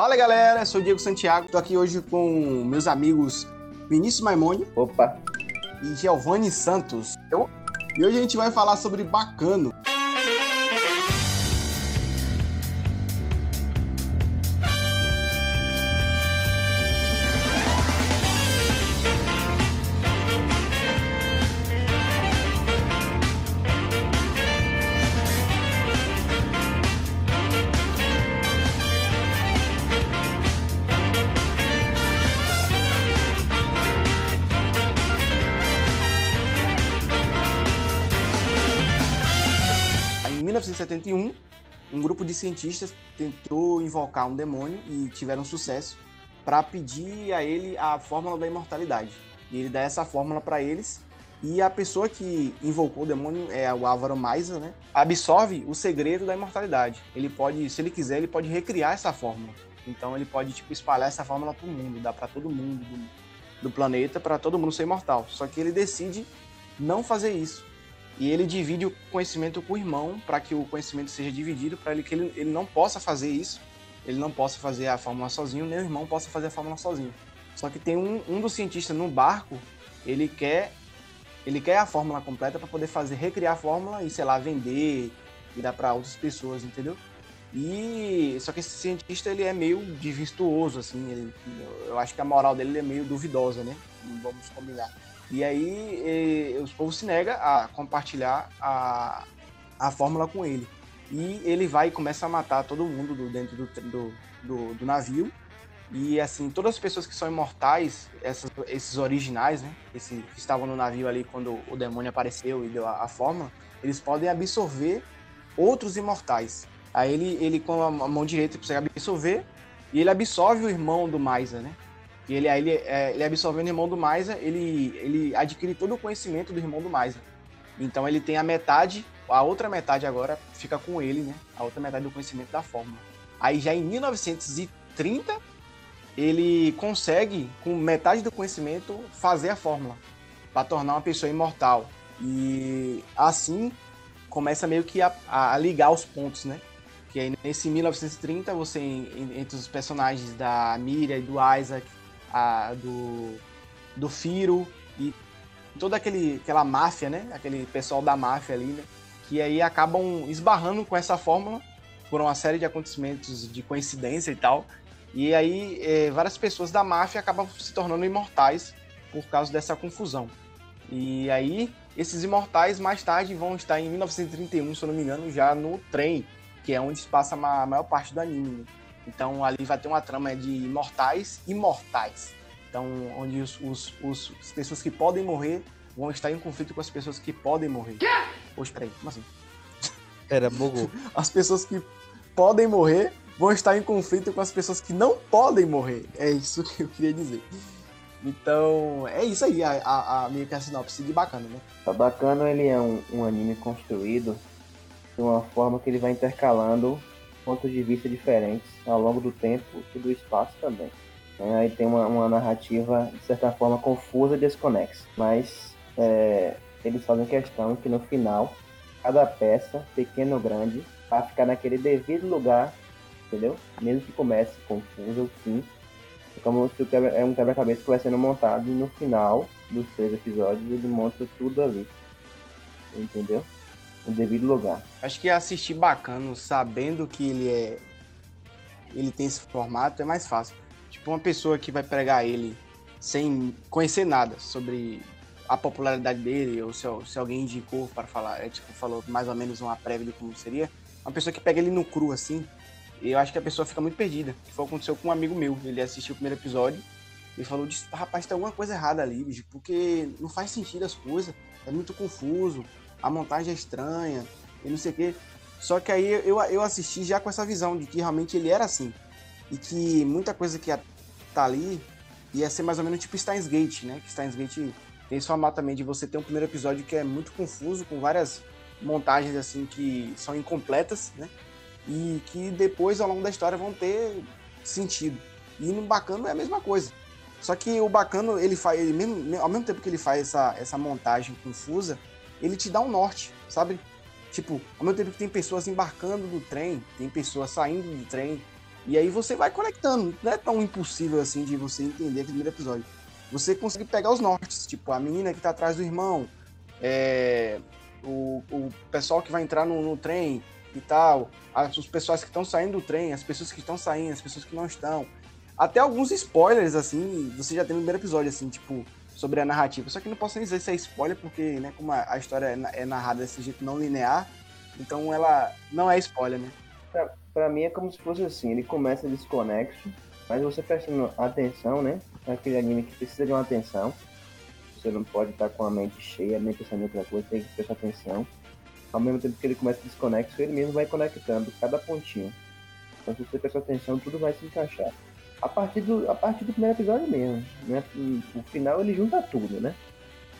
Fala galera, sou o Diego Santiago, tô aqui hoje com meus amigos Vinícius Maimone. Opa! E Giovanni Santos. Eu... E hoje a gente vai falar sobre Bacano. Grupo de cientistas tentou invocar um demônio e tiveram sucesso para pedir a ele a fórmula da imortalidade. E ele dá essa fórmula para eles e a pessoa que invocou o demônio é o Álvaro Maiza, né? Absorve o segredo da imortalidade. Ele pode, se ele quiser, ele pode recriar essa fórmula. Então ele pode tipo espalhar essa fórmula para o mundo, dá para todo mundo do, do planeta, para todo mundo ser imortal. Só que ele decide não fazer isso. E ele divide o conhecimento com o irmão para que o conhecimento seja dividido, para ele que ele, ele não possa fazer isso, ele não possa fazer a fórmula sozinho, nem o irmão possa fazer a fórmula sozinho. Só que tem um, um dos cientistas no barco, ele quer ele quer a fórmula completa para poder fazer recriar a fórmula e sei lá vender e dar para outras pessoas, entendeu? E só que esse cientista ele é meio desvirtuoso assim, ele, eu acho que a moral dele é meio duvidosa, né? Vamos combinar. E aí e, os povos se negam a compartilhar a, a fórmula com ele. E ele vai e começa a matar todo mundo do, dentro do, do, do, do navio. E assim, todas as pessoas que são imortais, essas, esses originais, né? Esse, que estavam no navio ali quando o demônio apareceu e deu a, a fórmula, eles podem absorver outros imortais. Aí ele, ele com a mão direita consegue absorver e ele absorve o irmão do Maisa, né? E ele, aí ele, é, ele absorvendo o irmão do Maisa, ele, ele adquire todo o conhecimento do irmão do Maisa. Então ele tem a metade, a outra metade agora fica com ele, né? A outra metade do conhecimento da fórmula. Aí já em 1930, ele consegue, com metade do conhecimento, fazer a fórmula para tornar uma pessoa imortal. E assim começa meio que a, a, ligar os pontos, né? Que aí nesse 1930, você, entre os personagens da Miriam e do Isaac, a, do, do Firo e toda aquele, aquela máfia, né? Aquele pessoal da máfia ali, né? Que aí acabam esbarrando com essa fórmula por uma série de acontecimentos de coincidência e tal. E aí é, várias pessoas da máfia acabam se tornando imortais por causa dessa confusão. E aí esses imortais mais tarde vão estar em 1931, se eu não me engano, já no trem, que é onde se passa a maior parte do anime. Então ali vai ter uma trama de imortais e mortais. Então, onde os, os, os, as pessoas que podem morrer vão estar em conflito com as pessoas que podem morrer. Quê? Poxa, peraí, como assim? Era bugou. As pessoas que podem morrer vão estar em conflito com as pessoas que não podem morrer. É isso que eu queria dizer. Então, é isso aí, a, a, a meio que a sinopse de Bacana, né? O Bacana, ele é um, um anime construído de uma forma que ele vai intercalando pontos de vista diferentes ao longo do tempo e do espaço também. É, aí tem uma, uma, narrativa, de certa forma, confusa e desconexa. Mas é, eles fazem questão que no final, cada peça, pequena ou grande, vai ficar naquele devido lugar, entendeu? Mesmo que comece confuso ou sim. É como se é um quebra-cabeça que vai sendo montado e no final dos três episódios ele monta tudo ali. Entendeu? No devido lugar. Acho que assistir bacana, sabendo que ele é. Ele tem esse formato, é mais fácil. Tipo, uma pessoa que vai pregar ele sem conhecer nada sobre a popularidade dele, ou se, se alguém indicou para falar, é, tipo, falou mais ou menos uma prévia de como seria. Uma pessoa que pega ele no cru assim, eu acho que a pessoa fica muito perdida. Foi o que aconteceu com um amigo meu. Ele assistiu o primeiro episódio e falou: rapaz, tem alguma coisa errada ali, porque não faz sentido as coisas, é muito confuso, a montagem é estranha, e não sei o quê. Só que aí eu, eu assisti já com essa visão de que realmente ele era assim. E que muita coisa que tá ali ia ser mais ou menos tipo Steins Gate, né? Que Steins Gate tem esse formato também de você ter um primeiro episódio que é muito confuso, com várias montagens assim que são incompletas, né? E que depois, ao longo da história, vão ter sentido. E no Bacano é a mesma coisa. Só que o Bacano, ele faz, ele mesmo, ao mesmo tempo que ele faz essa, essa montagem confusa, ele te dá um norte, sabe? Tipo, ao mesmo tempo que tem pessoas embarcando do trem, tem pessoas saindo do trem, E aí você vai conectando. Não é tão impossível assim de você entender aquele primeiro episódio. Você consegue pegar os nortes, tipo a menina que tá atrás do irmão, é, o, o pessoal que vai entrar no, no trem e tal, as, os pessoas que estão saindo do trem, as pessoas que estão saindo, as pessoas que não estão. Até alguns spoilers, assim, você já tem no primeiro episódio, assim, tipo, sobre a narrativa. Só que não posso dizer se é spoiler, porque, né, como a, história é, é narrada desse jeito não linear, então ela não é spoiler, né? Pra, pra mim é como se fosse assim, ele começa desconexo, mas você prestando atenção, né? Aquele anime que precisa de uma atenção. Você não pode estar com a mente cheia, nem pensando em outra coisa, tem que prestar atenção. Ao mesmo tempo que ele começa desconexo, ele mesmo vai conectando cada pontinho. Então se você prestar atenção, tudo vai se encaixar. A partir do, a partir do primeiro episódio mesmo, né? O final ele junta tudo, né?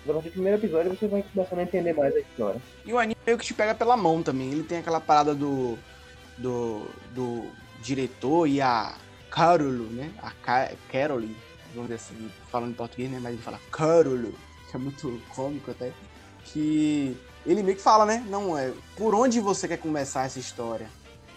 a partir do primeiro episódio você vai começando a entender mais a história. E o anime meio que te pega pela mão também. Ele tem aquela parada do. do. do diretor e a Carolo, né? A Carole, vamos dizer assim, falando em português, né? Mas ele fala Carolo, que é muito cômico até. Que ele meio que fala, né? Não, é por onde você quer começar essa história?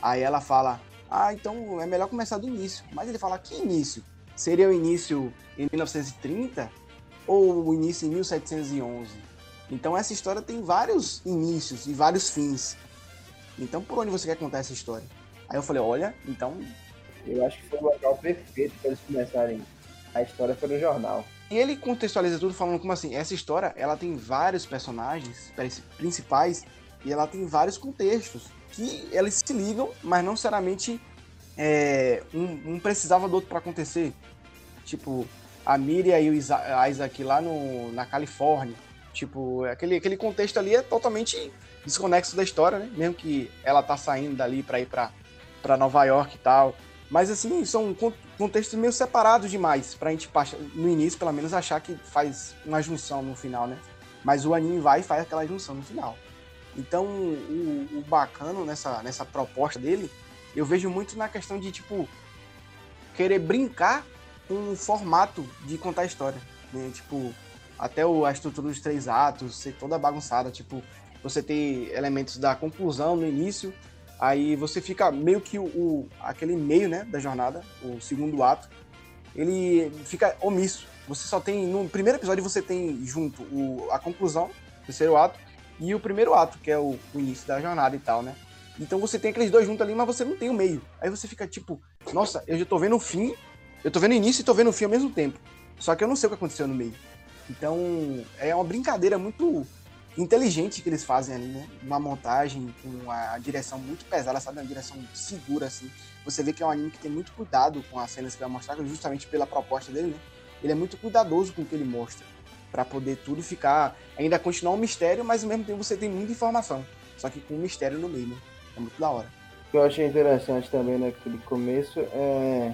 Aí ela fala, ah, então é melhor começar do início. Mas ele fala, que início? Seria o início em 1930? ou o início em 1711. Então essa história tem vários inícios e vários fins. Então por onde você quer contar essa história? Aí eu falei, olha, então. Eu acho que foi o local perfeito para eles começarem a história foi no jornal. E ele contextualiza tudo falando como assim, essa história ela tem vários personagens principais e ela tem vários contextos que eles se ligam, mas não necessariamente é, um, um precisava do outro para acontecer. Tipo, a Miriam e o Isaac lá no, na Califórnia. Tipo, aquele, aquele contexto ali é totalmente desconexo da história, né? Mesmo que ela tá saindo dali para ir para Nova York e tal. Mas assim, são contextos meio separados demais pra gente, no início, pelo menos, achar que faz uma junção no final, né? Mas o anime vai e faz aquela junção no final. Então, o, o bacana nessa, nessa proposta dele, eu vejo muito na questão de, tipo, querer brincar com o formato de contar história. Né? Tipo, até o, a estrutura dos três atos ser toda bagunçada. Tipo, você tem elementos da conclusão no início, aí você fica meio que o, o, aquele meio né, da jornada, o segundo ato, ele fica omisso. Você só tem. No primeiro episódio você tem junto o, a conclusão, terceiro ato, e o primeiro ato, que é o, o início da jornada e tal, né? Então você tem aqueles dois juntos ali, mas você não tem o meio. Aí você fica tipo, nossa, eu já tô vendo o fim eu tô vendo o início e tô vendo o fim ao mesmo tempo. Só que eu não sei o que aconteceu no meio. Então, é uma brincadeira muito inteligente que eles fazem ali, né? Uma montagem com a direção muito pesada, sabe? Uma direção segura, assim. Você vê que é um anime que tem muito cuidado com as cenas que vai mostrar, justamente pela proposta dele, né? Ele é muito cuidadoso com o que ele mostra, para poder tudo ficar. Ainda continuar um mistério, mas ao mesmo tempo você tem muita informação. Só que com um mistério no meio, né? É muito da hora. O que eu achei interessante também naquele começo é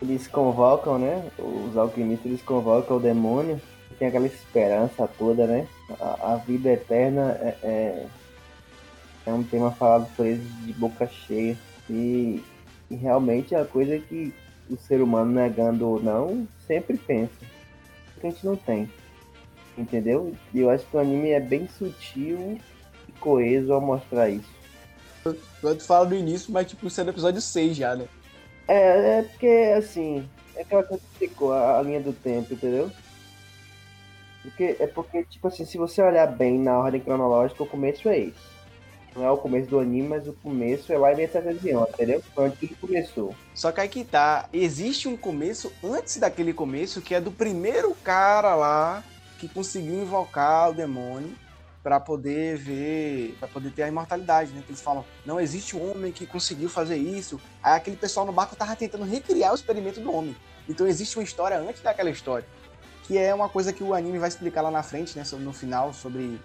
eles convocam, né? Os alquimistas eles convocam o demônio. Tem aquela esperança toda, né? A, a vida eterna é, é, é, um tema falado por eles de boca cheia. E, e realmente é a coisa que o ser humano, negando ou não, sempre pensa. Que a gente não tem. Entendeu? E eu acho que o anime é bem sutil e coeso ao mostrar isso. Eu, tu fala no início, mas tipo, isso é no episódio 6 já, né? É, é porque, assim, é aquela coisa que ficou a, a linha do tempo, entendeu? Porque, é porque, tipo assim, se você olhar bem na ordem cronológica, o começo é esse. Não é o começo do anime, mas o começo é lá em 1711, entendeu? Foi onde tudo começou. Só que aí que tá, existe um começo antes daquele começo, que é do primeiro cara lá que conseguiu invocar o demônio para poder ver, para poder ter a imortalidade, né? Que eles falam, não existe um homem que conseguiu fazer isso. Aí aquele pessoal no barco tava tentando recriar o experimento do homem. Então existe uma história antes daquela história, que é uma coisa que o anime vai explicar lá na frente, né, no final sobre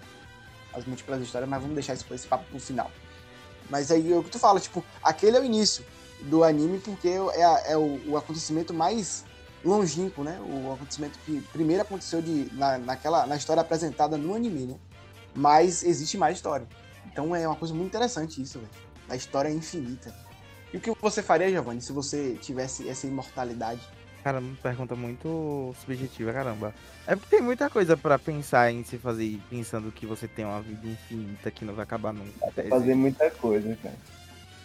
as múltiplas histórias, mas vamos deixar esse, esse papo pro final. Mas aí é o que tu fala, tipo, aquele é o início do anime porque é, é o, o, acontecimento mais longínquo, né? O acontecimento que primeiro aconteceu de, na, naquela, na história apresentada no anime, né? mas existe mais história. Então é uma coisa muito interessante isso, velho. A história é infinita. E o que você faria, Giovanni, se você tivesse essa imortalidade? Cara, uma pergunta muito subjetiva, caramba. É porque tem muita coisa para pensar em se fazer pensando que você tem uma vida infinita que não vai acabar nunca. Dá pra fazer muita coisa, cara.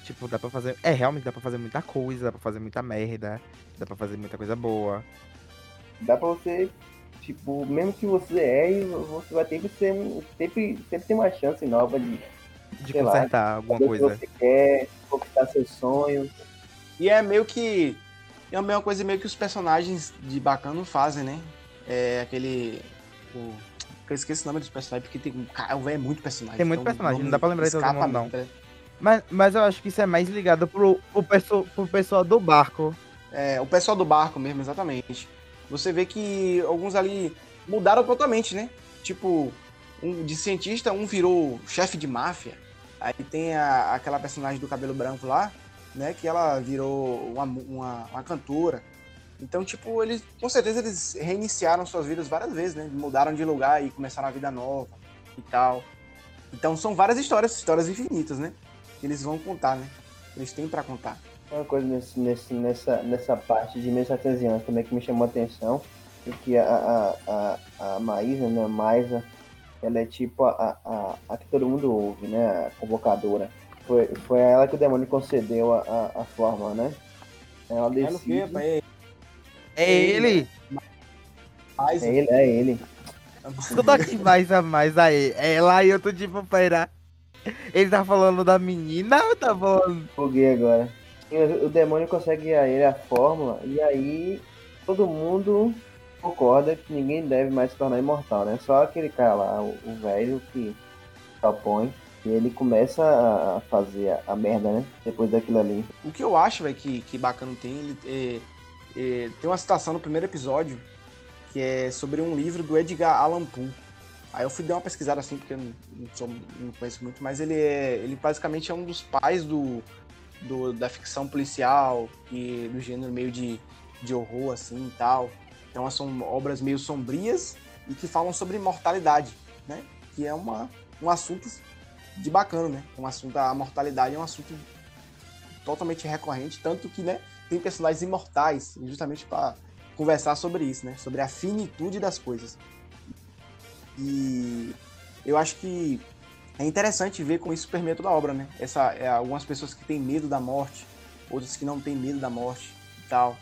Tipo, dá pra fazer. É, realmente dá pra fazer muita coisa, dá pra fazer muita merda, dá pra fazer muita coisa boa. Dá pra você, tipo, mesmo que você erre, você vai ter que ser. Sempre, sempre ter uma chance nova de. De sei lá, consertar alguma o que coisa. você quer, conquistar seus sonhos. E é meio que. É a mesma coisa meio que os personagens de Bacano fazem, né? É aquele. O, eu esqueci o nome dos personagens, porque tem. Cara, o velho é muito personagem. Tem muito então personagem, não dá pra lembrar de todo mundo, não. né? Mas, mas eu acho que isso é mais ligado pro, pro, perso, pro pessoal do barco. É, o pessoal do barco mesmo, exatamente. Você vê que alguns ali mudaram totalmente, né? Tipo, um de cientista, um virou chefe de máfia. Aí tem a- aquela personagem do cabelo branco lá, né? Que ela virou uma, uma, uma cantora. Então, tipo, eles, com certeza, eles reiniciaram suas vidas várias vezes, né? Mudaram de lugar e começaram a vida nova e tal. Então, são várias histórias, histórias infinitas, né? Que eles vão contar, né? Eles têm pra contar. Uma coisa nesse, nesse, nessa, nessa parte de 1700 anos também que me chamou a atenção é que a, a, a, a Maísa, né, a Maisa, ela é tipo a, a, a que todo mundo ouve, né, a convocadora. Foi, foi a ela que o demônio concedeu a, a, a forma, né? Ela É decide, quê, pai? É ele! Mas, é ele, é ele. Eu tô aqui mais a mais aí. Ela e eu tô tipo, pera. Ele tá falando da menina ou tá falando. Buguei agora. O, demônio consegue a ele a fórmula e aí todo mundo concorda que ninguém deve mais se tornar imortal, né? Só aquele cara lá, o, o velho que propõe e ele começa a- a fazer a, a merda, né? Depois daquilo ali. O que eu acho, velho, que, que bacana tem, ele é, é, tem uma citação no primeiro episódio que é sobre um livro do Edgar Allan Poe. Aí eu fui dar uma pesquisada assim, porque eu não, sou- não conheço muito, mas ele é. Ele basicamente é um dos pais do, do- da ficção policial e do gênero meio de, de horror, assim e tal. Então são obras meio sombrias e que falam sobre mortalidade, né? Que é uma, um assunto de bacana, né? Um assunto, a mortalidade é um assunto totalmente recorrente, tanto que, né, tem personagens imortais, justamente para conversar sobre isso, né? Sobre a finitude das coisas. E eu acho que é interessante ver como isso permeia toda a obra, né? Essa, é, algumas pessoas que têm medo da morte, outras que não têm medo da morte e tal.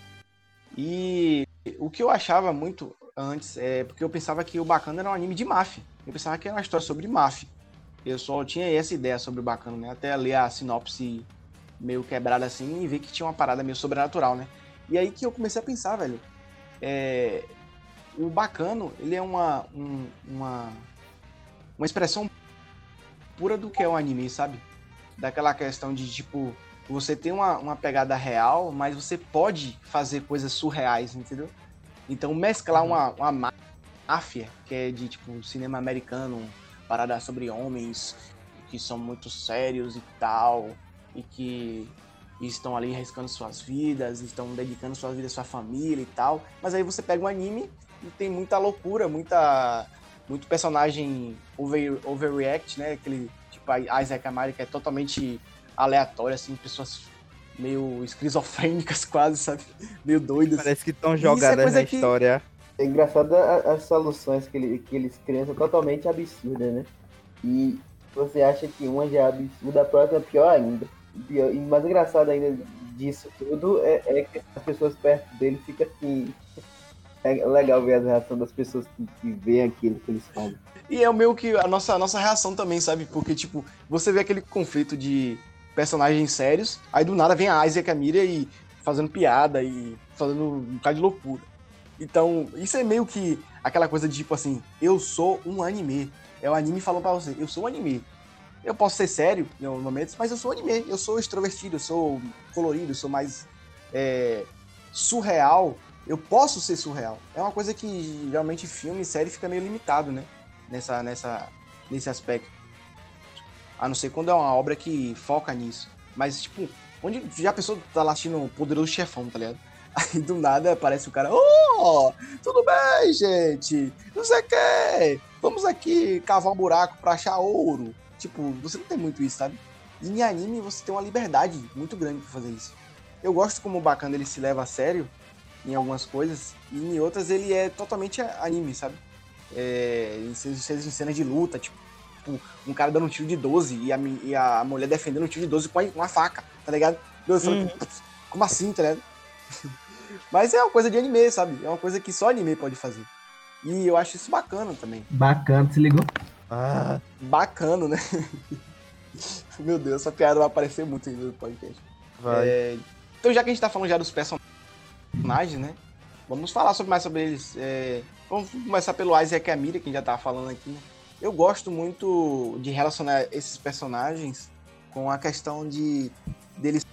E o que eu achava muito antes é porque eu pensava que o Bacana era um anime de máfia. Eu pensava que era uma história sobre máfia. Eu só tinha essa ideia sobre o Bacana, né? Até ler a sinopse meio quebrada assim e ver que tinha uma parada meio sobrenatural, né? E aí que eu comecei a pensar, velho. É... O Bacano, ele é uma, um- uma, uma expressão pura do que é um anime, sabe? Daquela questão de, tipo, você tem uma, uma pegada real, mas você pode fazer coisas surreais, entendeu? Então, mesclar uma, uma máfia, que é de, tipo, cinema americano, parada sobre homens que são muito sérios e tal, e que estão ali arriscando suas vidas, estão dedicando sua vida à sua família e tal. Mas aí você pega um anime e tem muita loucura, muita muito personagem over, overreact, né? Aquele tipo a Isaac Amari que é totalmente aleatório, assim, pessoas meio esquizofrênicas quase, sabe? Meio doidas. Parece que estão é jogadas coisa na que- história. É engraçado as soluções que, ele, que eles criam são totalmente absurdas, né? E você acha que uma já é absurda, a próxima é pior ainda. E mais engraçado ainda disso tudo é, é que as pessoas perto dele ficam assim. É legal ver a reação das pessoas que, que veem aquilo que eles fazem. E é meio que a nossa, a nossa reação também, sabe? Porque, tipo, você vê aquele conflito de personagens sérios, aí do nada vem a Isaac e a Miriam e fazendo piada e fazendo um bocado de loucura. Então, isso é meio que aquela coisa de, tipo assim, eu sou um anime. É o anime falando pra você, eu sou um anime. Eu posso ser sério em alguns momentos, mas eu sou anime. Eu sou extrovertido, eu sou colorido, eu sou mais é, surreal. Eu posso ser surreal. É uma coisa que geralmente filme e série fica meio limitado, né? Nessa, nessa, nesse aspecto. A não ser quando é uma obra que foca nisso. Mas, tipo, onde já a pessoa tá lá assistindo o Poderoso Chefão, tá ligado? Aí do nada aparece o cara, ô, tudo bem, gente? Não sei o que. Vamos aqui cavar um buraco pra achar ouro. Tipo, você não tem muito isso, sabe? E em anime você tem uma liberdade muito grande pra fazer isso. Eu gosto como o bacana ele se leva a sério em algumas coisas, e em outras ele é totalmente anime, sabe? É, em ce- em cenas de luta, tipo, tipo, um cara dando um tiro de 12 e a, e a mulher defendendo um tiro de 12 com a- com uma faca, tá ligado? Eu Uhum. Como assim, tá ligado? Mas é uma coisa de anime, sabe? É uma coisa que só anime pode fazer. E eu acho isso bacana também. Bacana, se ligou? Ah, Bacana, né? Meu Deus, essa piada vai aparecer muito aí no podcast. vai. É, então, já que a gente tá falando já dos personagens, né? Vamos falar sobre, mais sobre eles. É, vamos começar pelo Isaac e a Mira, que a gente já tava falando aqui, né? Eu gosto muito de relacionar esses personagens com a questão de deles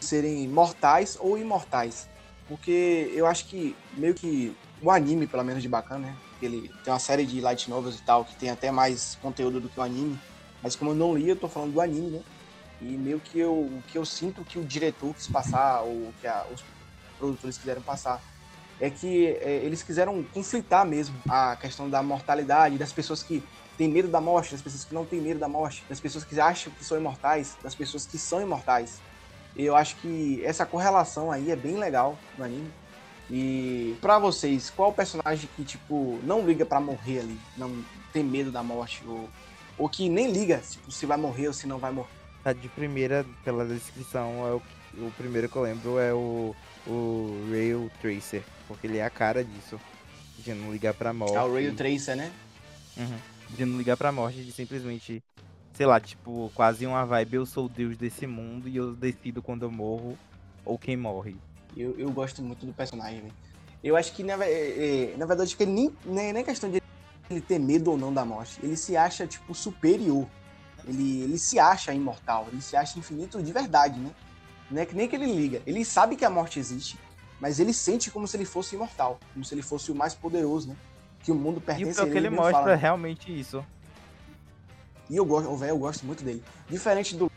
serem mortais ou imortais. Porque eu acho que meio que o anime, pelo menos de bacana, né? Ele tem uma série de light novels e tal, que tem até mais conteúdo do que o anime. Mas como eu não li, eu tô falando do anime, né? E meio que eu, o que eu sinto que o diretor quis passar, ou que a- os produtores quiseram passar, é que é, eles quiseram conflitar mesmo a questão da mortalidade, das pessoas que têm medo da morte, das pessoas que não têm medo da morte, das pessoas que acham que são imortais, das pessoas que são imortais. Eu acho que essa correlação aí é bem legal no anime. E pra vocês, qual o personagem que, tipo, não liga pra morrer ali, não tem medo da morte, ou, ou que nem liga tipo, se vai morrer ou se não vai morrer? Tá de primeira, pela descrição, é o, o primeiro que eu lembro é o, o Rail Tracer. Porque ele é a cara disso. De não ligar pra morte. É o Ray Tracer, né? Uhum. De não ligar pra morte, de simplesmente, sei lá, tipo, quase uma vibe, eu sou o deus desse mundo e eu decido quando eu morro ou quem morre. Eu, eu gosto muito do personagem. Eu acho que, na, é, é, na verdade, que ele nem, nem, nem é questão de ele ter medo ou não da morte. Ele se acha, tipo, superior. Ele, ele se acha imortal. Ele se acha infinito de verdade, né? Não é que nem que ele liga. Ele sabe que a morte existe, mas ele sente como se ele fosse imortal. Como se ele fosse o mais poderoso, né? Que o mundo E o pertence pior a que ele. ele mesmo mostra fala, é realmente isso. E eu gosto, o eu gosto muito dele. Diferente do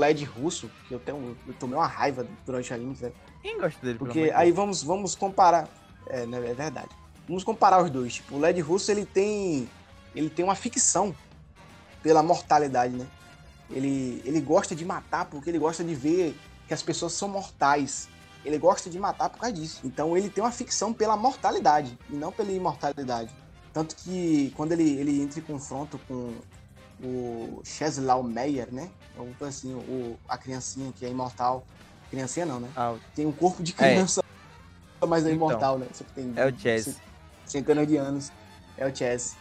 LED russo, que eu tenho. Eu tomei uma raiva durante a anime, velho. Quem gosta dele? Porque aí Deus? vamos, vamos comparar. É, né, é verdade. Vamos comparar os dois. Tipo, o LED Russo ele tem. Ele tem uma ficção pela mortalidade, né? Ele, ele gosta de matar porque ele gosta de ver que as pessoas são mortais. Ele gosta de matar por causa disso. Então ele tem uma ficção pela mortalidade e não pela imortalidade. Tanto que quando ele, ele entra em confronto com o Cheslau Meyer, né? Alguma coisa assim, o, a criancinha que é imortal. Criancinha não, né? Ah, tem um corpo de criança, mas é Então, imortal, né? Só que tem é o Chess. cent- centenas de anos. É o Chess.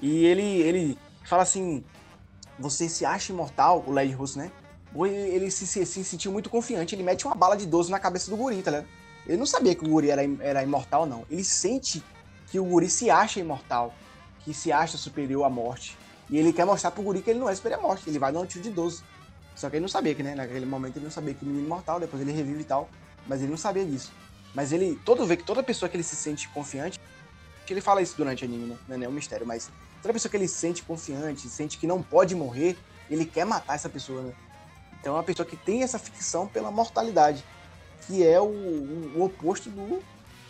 E ele, ele fala assim: você se acha imortal, o Led Russo, né? Ele, ele se, se, se sentiu muito confiante, ele mete uma bala de 12 na cabeça do guri, tá ligado? Ele não sabia que o guri era, era imortal, não. Ele sente que o guri se acha imortal, que se acha superior à morte. E ele quer mostrar pro guri que ele não é superior à morte. Ele vai dar um tiro de 12. Só que ele não sabia que, né? Naquele momento ele não sabia que o menino é imortal, depois ele revive e tal. Mas ele não sabia disso. Mas ele, todo vê que toda pessoa que ele se sente confiante, que ele fala isso durante o anime, né? Não é nenhum mistério, mas toda pessoa que ele se sente confiante, sente que não pode morrer, ele quer matar essa pessoa, né? Então é uma pessoa que tem essa ficção pela mortalidade, que é o, o- o oposto do,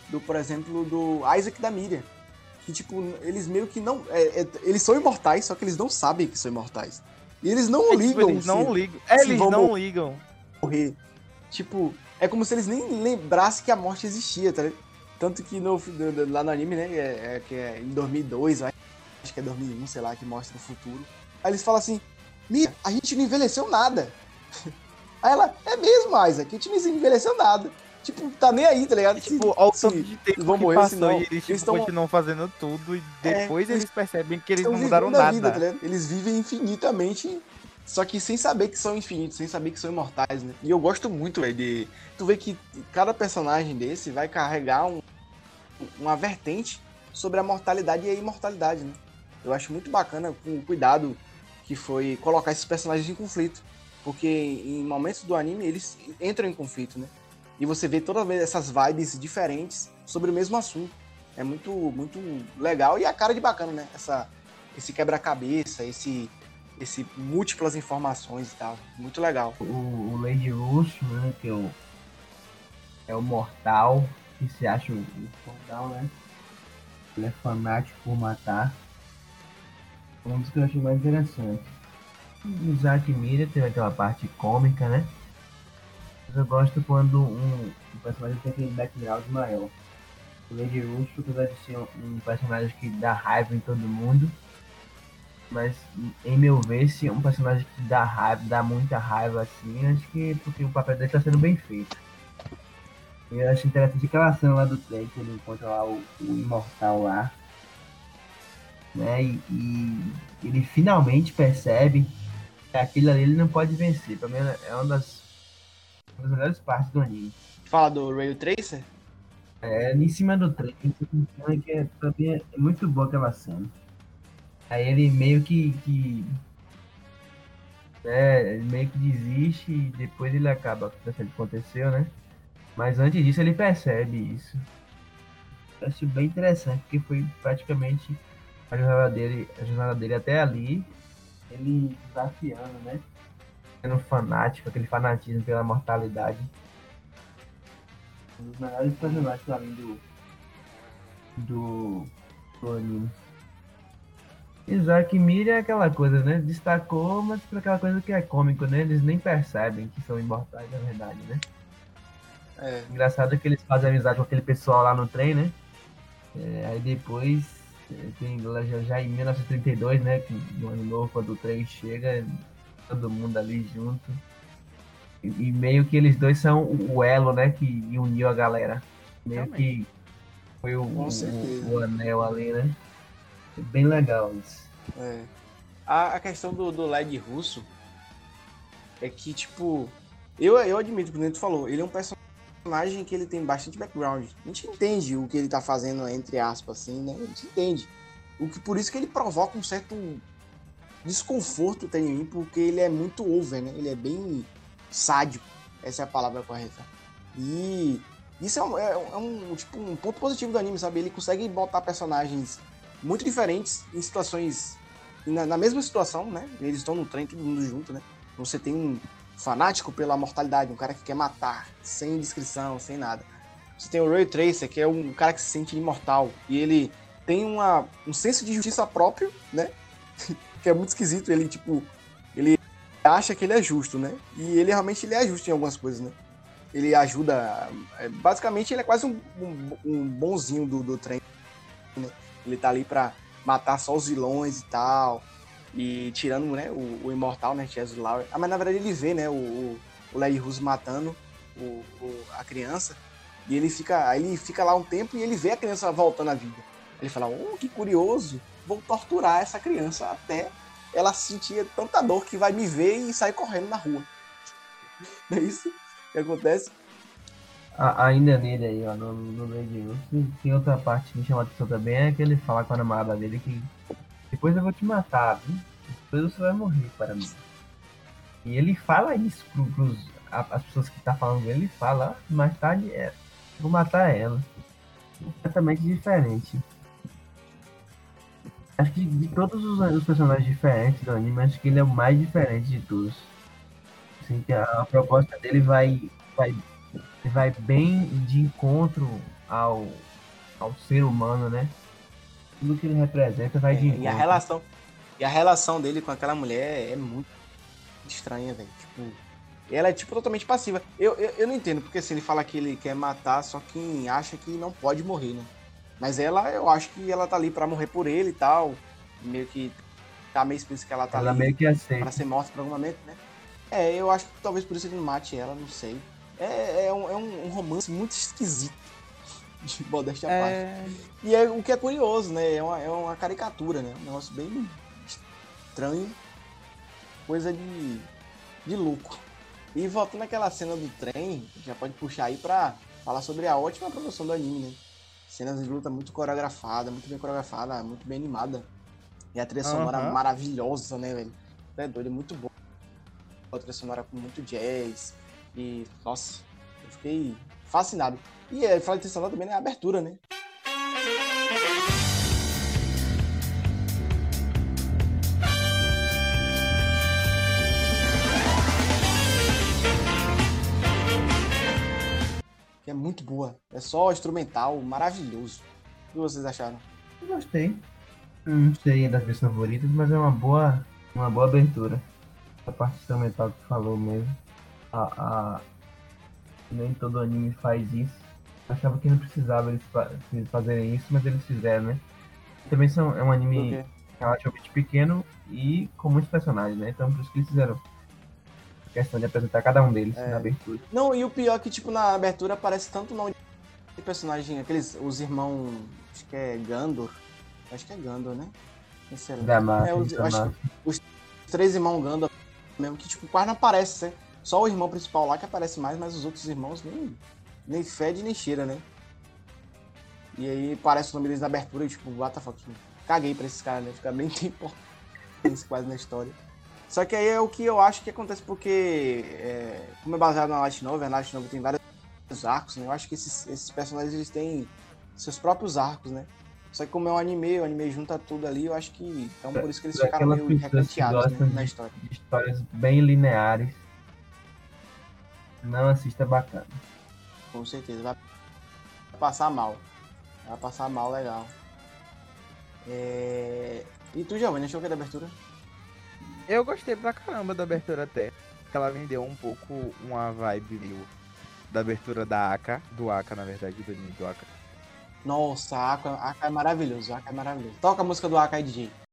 do, por exemplo, do Isaac da Miriam. Que, tipo, eles meio que não. é- é- eles são imortais, só que eles não sabem que são imortais. E eles não é, tipo, ligam eles não ligam. É, eles não ligam. morrer. Tipo, é como se eles nem lembrassem que a morte existia, tá ligado? Tanto que no, lá no anime, né, é, é que é em 2002, eu acho que é 2001, sei lá, que mostra o futuro. Aí eles falam assim, Mia, a gente não envelheceu nada. Aí ela, é mesmo, Isaac, a gente não envelheceu nada. Tipo, tá nem aí, tá ligado? Se- Tipo, olha o se tanto de tempo vão que morrer, passou se não. e eles, tipo, tão- continuam fazendo tudo e É, depois eles eles percebem que eles estão não mudaram nada. vida, tá? Eles vivem infinitamente, só que sem saber que são infinitos, sem saber que são imortais, né? E eu gosto muito, velho, de. Tu vê que cada personagem desse vai carregar um, uma vertente sobre a mortalidade e a imortalidade, né? Eu acho muito bacana com o cuidado que foi colocar esses personagens em conflito. Porque em momentos do anime eles entram em conflito, né? E você vê toda vez essas vibes diferentes sobre o mesmo assunto. É muito, muito legal e a cara de bacana, né? Essa, esse quebra-cabeça, esse, esse múltiplas informações e tal. Muito legal. O, o Lady Russo, né? Que é o, é o mortal, que se acha o, o mortal, né? Ele é fanático por matar. Um dos que eu achei mais interessante. O Isaac Mira tem aquela parte cômica, né? Eu gosto quando um, um personagem tem aquele background maior. O Lady Russo, apesar de ser um, personagem que dá raiva em todo mundo, Mas, em meu ver, se é um personagem que dá raiva, dá muita raiva, assim, acho que porque o papel dele tá sendo bem feito. Eu acho interessante aquela cena lá do trem, que ele encontra lá o, o imortal lá. Né? E, e ele finalmente percebe que aquilo ali ele não pode vencer. Pra mim é uma das, uma das melhores partes do anime. Fala do Rail Tracer? É, em cima do trem, que é, mim é muito boa aquela cena. Aí ele meio que. que é, ele meio que desiste e depois ele acaba acontecendo o que aconteceu, né? Mas antes disso ele percebe isso. Eu acho bem interessante, porque foi praticamente a jornada dele, a jornada dele até ali, ele desafiando, né? Sendo fanático, aquele fanatismo pela mortalidade. Um dos melhores personagens além do. do. do anime. Isaac Mira é aquela coisa, né? Destacou, mas por aquela coisa que é cômico, né? Eles nem percebem que são imortais, na verdade, né? É. Engraçado que eles fazem amizade com aquele pessoal lá no trem, né? É, aí depois, é, tem, já, já em 1932, né? No ano novo, quando o trem chega, todo mundo ali junto. E, e meio que eles dois são o elo, né? Que uniu a galera. Meio Também. que foi o, o, o anel ali, né? Bem legal isso. É. A, a questão do, do LED russo é que, tipo, eu, eu admito, como tu falou, ele é um personagem que ele tem bastante background. A gente entende o que ele tá fazendo, entre aspas, assim, né? A gente entende. O que, por isso que ele provoca um certo desconforto tem em mim, porque ele é muito over, né? Ele é bem sádico. Essa é a palavra correta. E isso é um, é, é um, tipo, um ponto positivo do anime, sabe? Ele consegue botar personagens muito diferentes em situações. Na, na, mesma situação, né? Eles estão no trem, todo mundo junto, né? Você tem um fanático pela mortalidade, um cara que quer matar, sem descrição, sem nada. Você tem o Ray Tracer, que é um cara que se sente imortal. E ele tem uma, um senso de justiça próprio, né? que é muito esquisito. Ele, tipo, ele acha que ele é justo, né? E ele realmente ele é justo em algumas coisas, né? Ele ajuda. É, basicamente, ele é quase um, um, um bonzinho do, do trem. Né? Ele tá ali para matar só os vilões e tal. E tirando né, o, o imortal, né, Chaz Lauer. Ah, mas na verdade ele vê, né, o, o Larry Russo matando o, o, a criança. E ele fica, ele fica lá um tempo e ele vê a criança voltando à vida. Ele fala, oh, que curioso, vou torturar essa criança até ela sentir tanta dor que vai me ver e sair correndo na rua. Não é isso que acontece? A, ainda nele aí, ó, no, no meio de tem outra parte que me chama a atenção também, é que ele fala com a namorada dele que depois eu vou te matar, viu? Depois você vai morrer para mim. E ele fala isso pro, pros as pessoas que tá falando ele fala, ah, mais tarde é, vou matar ela. Completamente diferente. Acho que de todos os, os, personagens diferentes do anime, acho que ele é o mais diferente de todos. Assim, a, a proposta dele vai, vai vai bem de encontro ao, ao ser humano, né? Tudo que ele representa vai é, de encontro. E a relação, e a relação dele com aquela mulher é muito estranha, velho. Tipo, ela é tipo totalmente passiva. Eu, eu, eu não entendo, porque assim, ele fala que ele quer matar só quem acha que não pode morrer, né? Mas ela, eu acho que ela tá ali para morrer por ele e tal. Meio que tá meio explícito que ela tá ela ali meio que aceita. pra ser morta por algum momento, né? É, eu acho que talvez por isso ele não mate ela, não sei. É, é, um, é um romance muito esquisito. De modéstia à é... parte. E é o que é curioso, né? É uma, é uma caricatura, né? Um negócio bem estranho. Coisa de, de louco. E voltando àquela cena do trem, já pode puxar aí pra falar sobre a ótima produção do anime, né? Cenas de luta muito coreografada, muito bem coreografada, muito bem animada. E a trilha sonora uhum. maravilhosa, né, velho? É doido, é muito bom. A trilha sonora com muito jazz, e, nossa, eu fiquei fascinado. E é, fala de atenção também na né, abertura, né? Muito boa. É só instrumental, maravilhoso. O que vocês acharam? Eu gostei. Não sei das minhas favoritas, mas é uma boa, uma boa abertura. A parte instrumental que tu falou mesmo a, a, nem todo anime faz isso. achava que não precisava eles fazerem isso, mas eles fizeram, né? Também são, é um anime relativamente pequeno e com muitos personagens, né? Então por isso que eles fizeram questão de apresentar cada um deles É. na abertura. Não, e o pior é que, tipo, na abertura aparece tanto o nome de personagem, aqueles, os irmãos, acho que é Gandor, acho que é Gandor, né? Excelente. Da máfia, É, os- da acho máfia. Os três irmãos Gandalf mesmo, que tipo, quase não aparece, né? Só o irmão principal lá que aparece mais, mas os outros irmãos nem, nem fede nem cheira, né? E aí aparece o nome deles na abertura e tipo, what the fuck, caguei pra esses caras, né? Fica bem tempo quase na história. Só que aí é o que eu acho que acontece porque, é, como é baseado na Light Novel, a Light Novel tem vários arcos, né? Eu acho que esses, esses personagens eles têm seus próprios arcos, né? Só que como é um anime, o anime junta tudo ali, eu acho que. Então por isso que eles Pra ficaram meio recanteados né, na história. histórias bem lineares. Não assista bacana. Com certeza. Vai passar mal. Vai passar mal legal. É... E tu, Giovanni, achou que é da abertura? Eu gostei pra caramba da abertura até. Ela vendeu um pouco uma vibe meio da abertura da Aka, do Aka, na verdade, do anime do Aka. Nossa, Aka, Aka é maravilhoso. Aka é maravilhoso. Toca a música do Aka aí, DJ.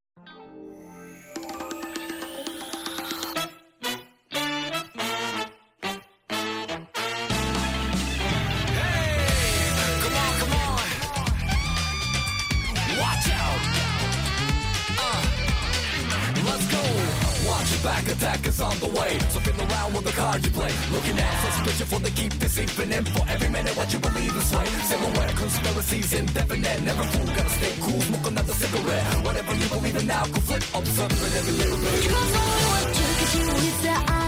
hard to play. Looking at so spiritual they keep this infinite. For every minute, what you believe is right. Silhouette, conspiracies indefinite. Never fool, gotta stay cool. Smoke another cigarette. Whatever you believe in now, go flip. Observing every little bit. You follow what you can see the eye.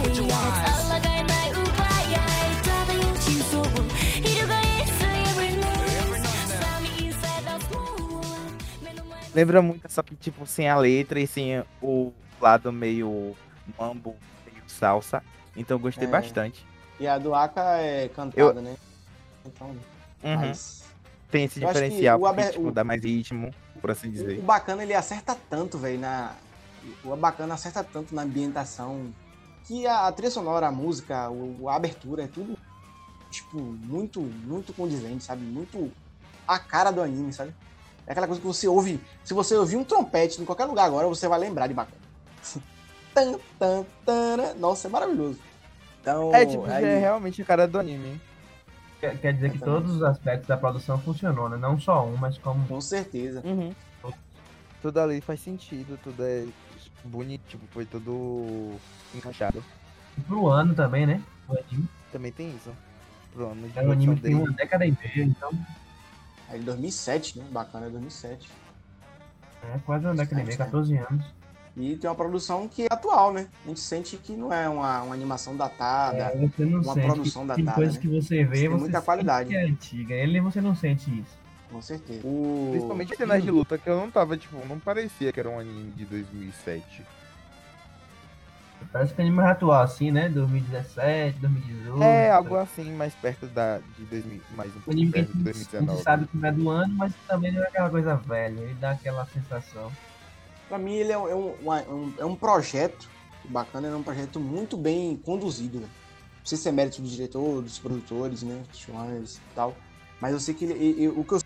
Lembra muito, só que, tipo, sem a letra e sem o lado meio mambo, meio salsa. Então eu gostei É. bastante. E a do Aka é cantada, né? Então, Uhum. mas... Tem esse Eu diferencial, o aber- tipo, o- dá mais ritmo, por assim O dizer. bacana, ele acerta tanto, velho, na... O bacana acerta tanto na ambientação que a, a trilha sonora, a música, o, a abertura, é tudo, tipo, muito, muito condizente, sabe? Muito a cara do anime, sabe? É aquela coisa que você ouve... Se você ouvir um trompete em qualquer lugar agora, você vai lembrar de bacana. tan, tan, tan, né? Nossa, é maravilhoso. Então, É, tipo, aí- é realmente a cara do anime. Quer, quer dizer que Exatamente. todos os aspectos da produção funcionou, né? Não só um, mas como. com certeza. Uhum. Tudo ali faz sentido, tudo é bonito, tipo, foi tudo encaixado. E pro ano também, né? O anime Também tem isso. Pro ano de é um anime que tem dele. uma década e meia, então É de 2007, né? Bacana, é 2007. é quase uma década e meia, 14 anos. E tem uma produção que é atual, né? A gente sente que não é uma, uma animação datada. É, você não uma sente. produção tem datada, coisas né? que você vê, Tem você muita sente qualidade. que é antiga. Ele você não sente isso. Com certeza. O... Principalmente cenas de luta que eu não tava, tipo, não parecia que era um anime de 2007. Parece que é anime mais atual, assim, né? 2017, 2018. É, algo assim, mais perto da, de 2000, mais um pouco perto de gente, a gente 2019. sabe que não é do ano, mas também não é aquela coisa velha. Ele dá aquela sensação. Pra mim, ele é um, é uma- um- é um projeto bacana, é um projeto muito bem conduzido. Né? Não sei se é mérito do diretor, dos produtores, né? Showrunners e tal. Mas eu sei que ele, e- e- o que eu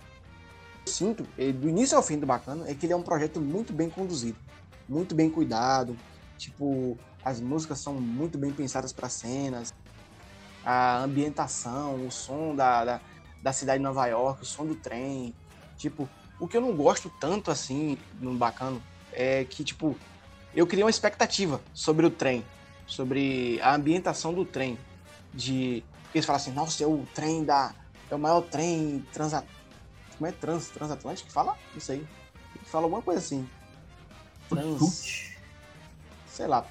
sinto, do início ao fim do bacana, é que ele é um projeto muito bem conduzido, muito bem cuidado. Tipo, as músicas são muito bem pensadas para cenas, a ambientação, o som da, da, da cidade de Nova York, o som do trem. Tipo, o que eu não gosto tanto assim no bacana é que, tipo, eu criei uma expectativa sobre o trem, sobre a ambientação do trem. De. Eles falam assim, nossa, é o trem da. É o maior trem transa... Como é trans, transatlântico fala? Não sei. Fala alguma coisa assim. Trans. Foot. Sei lá.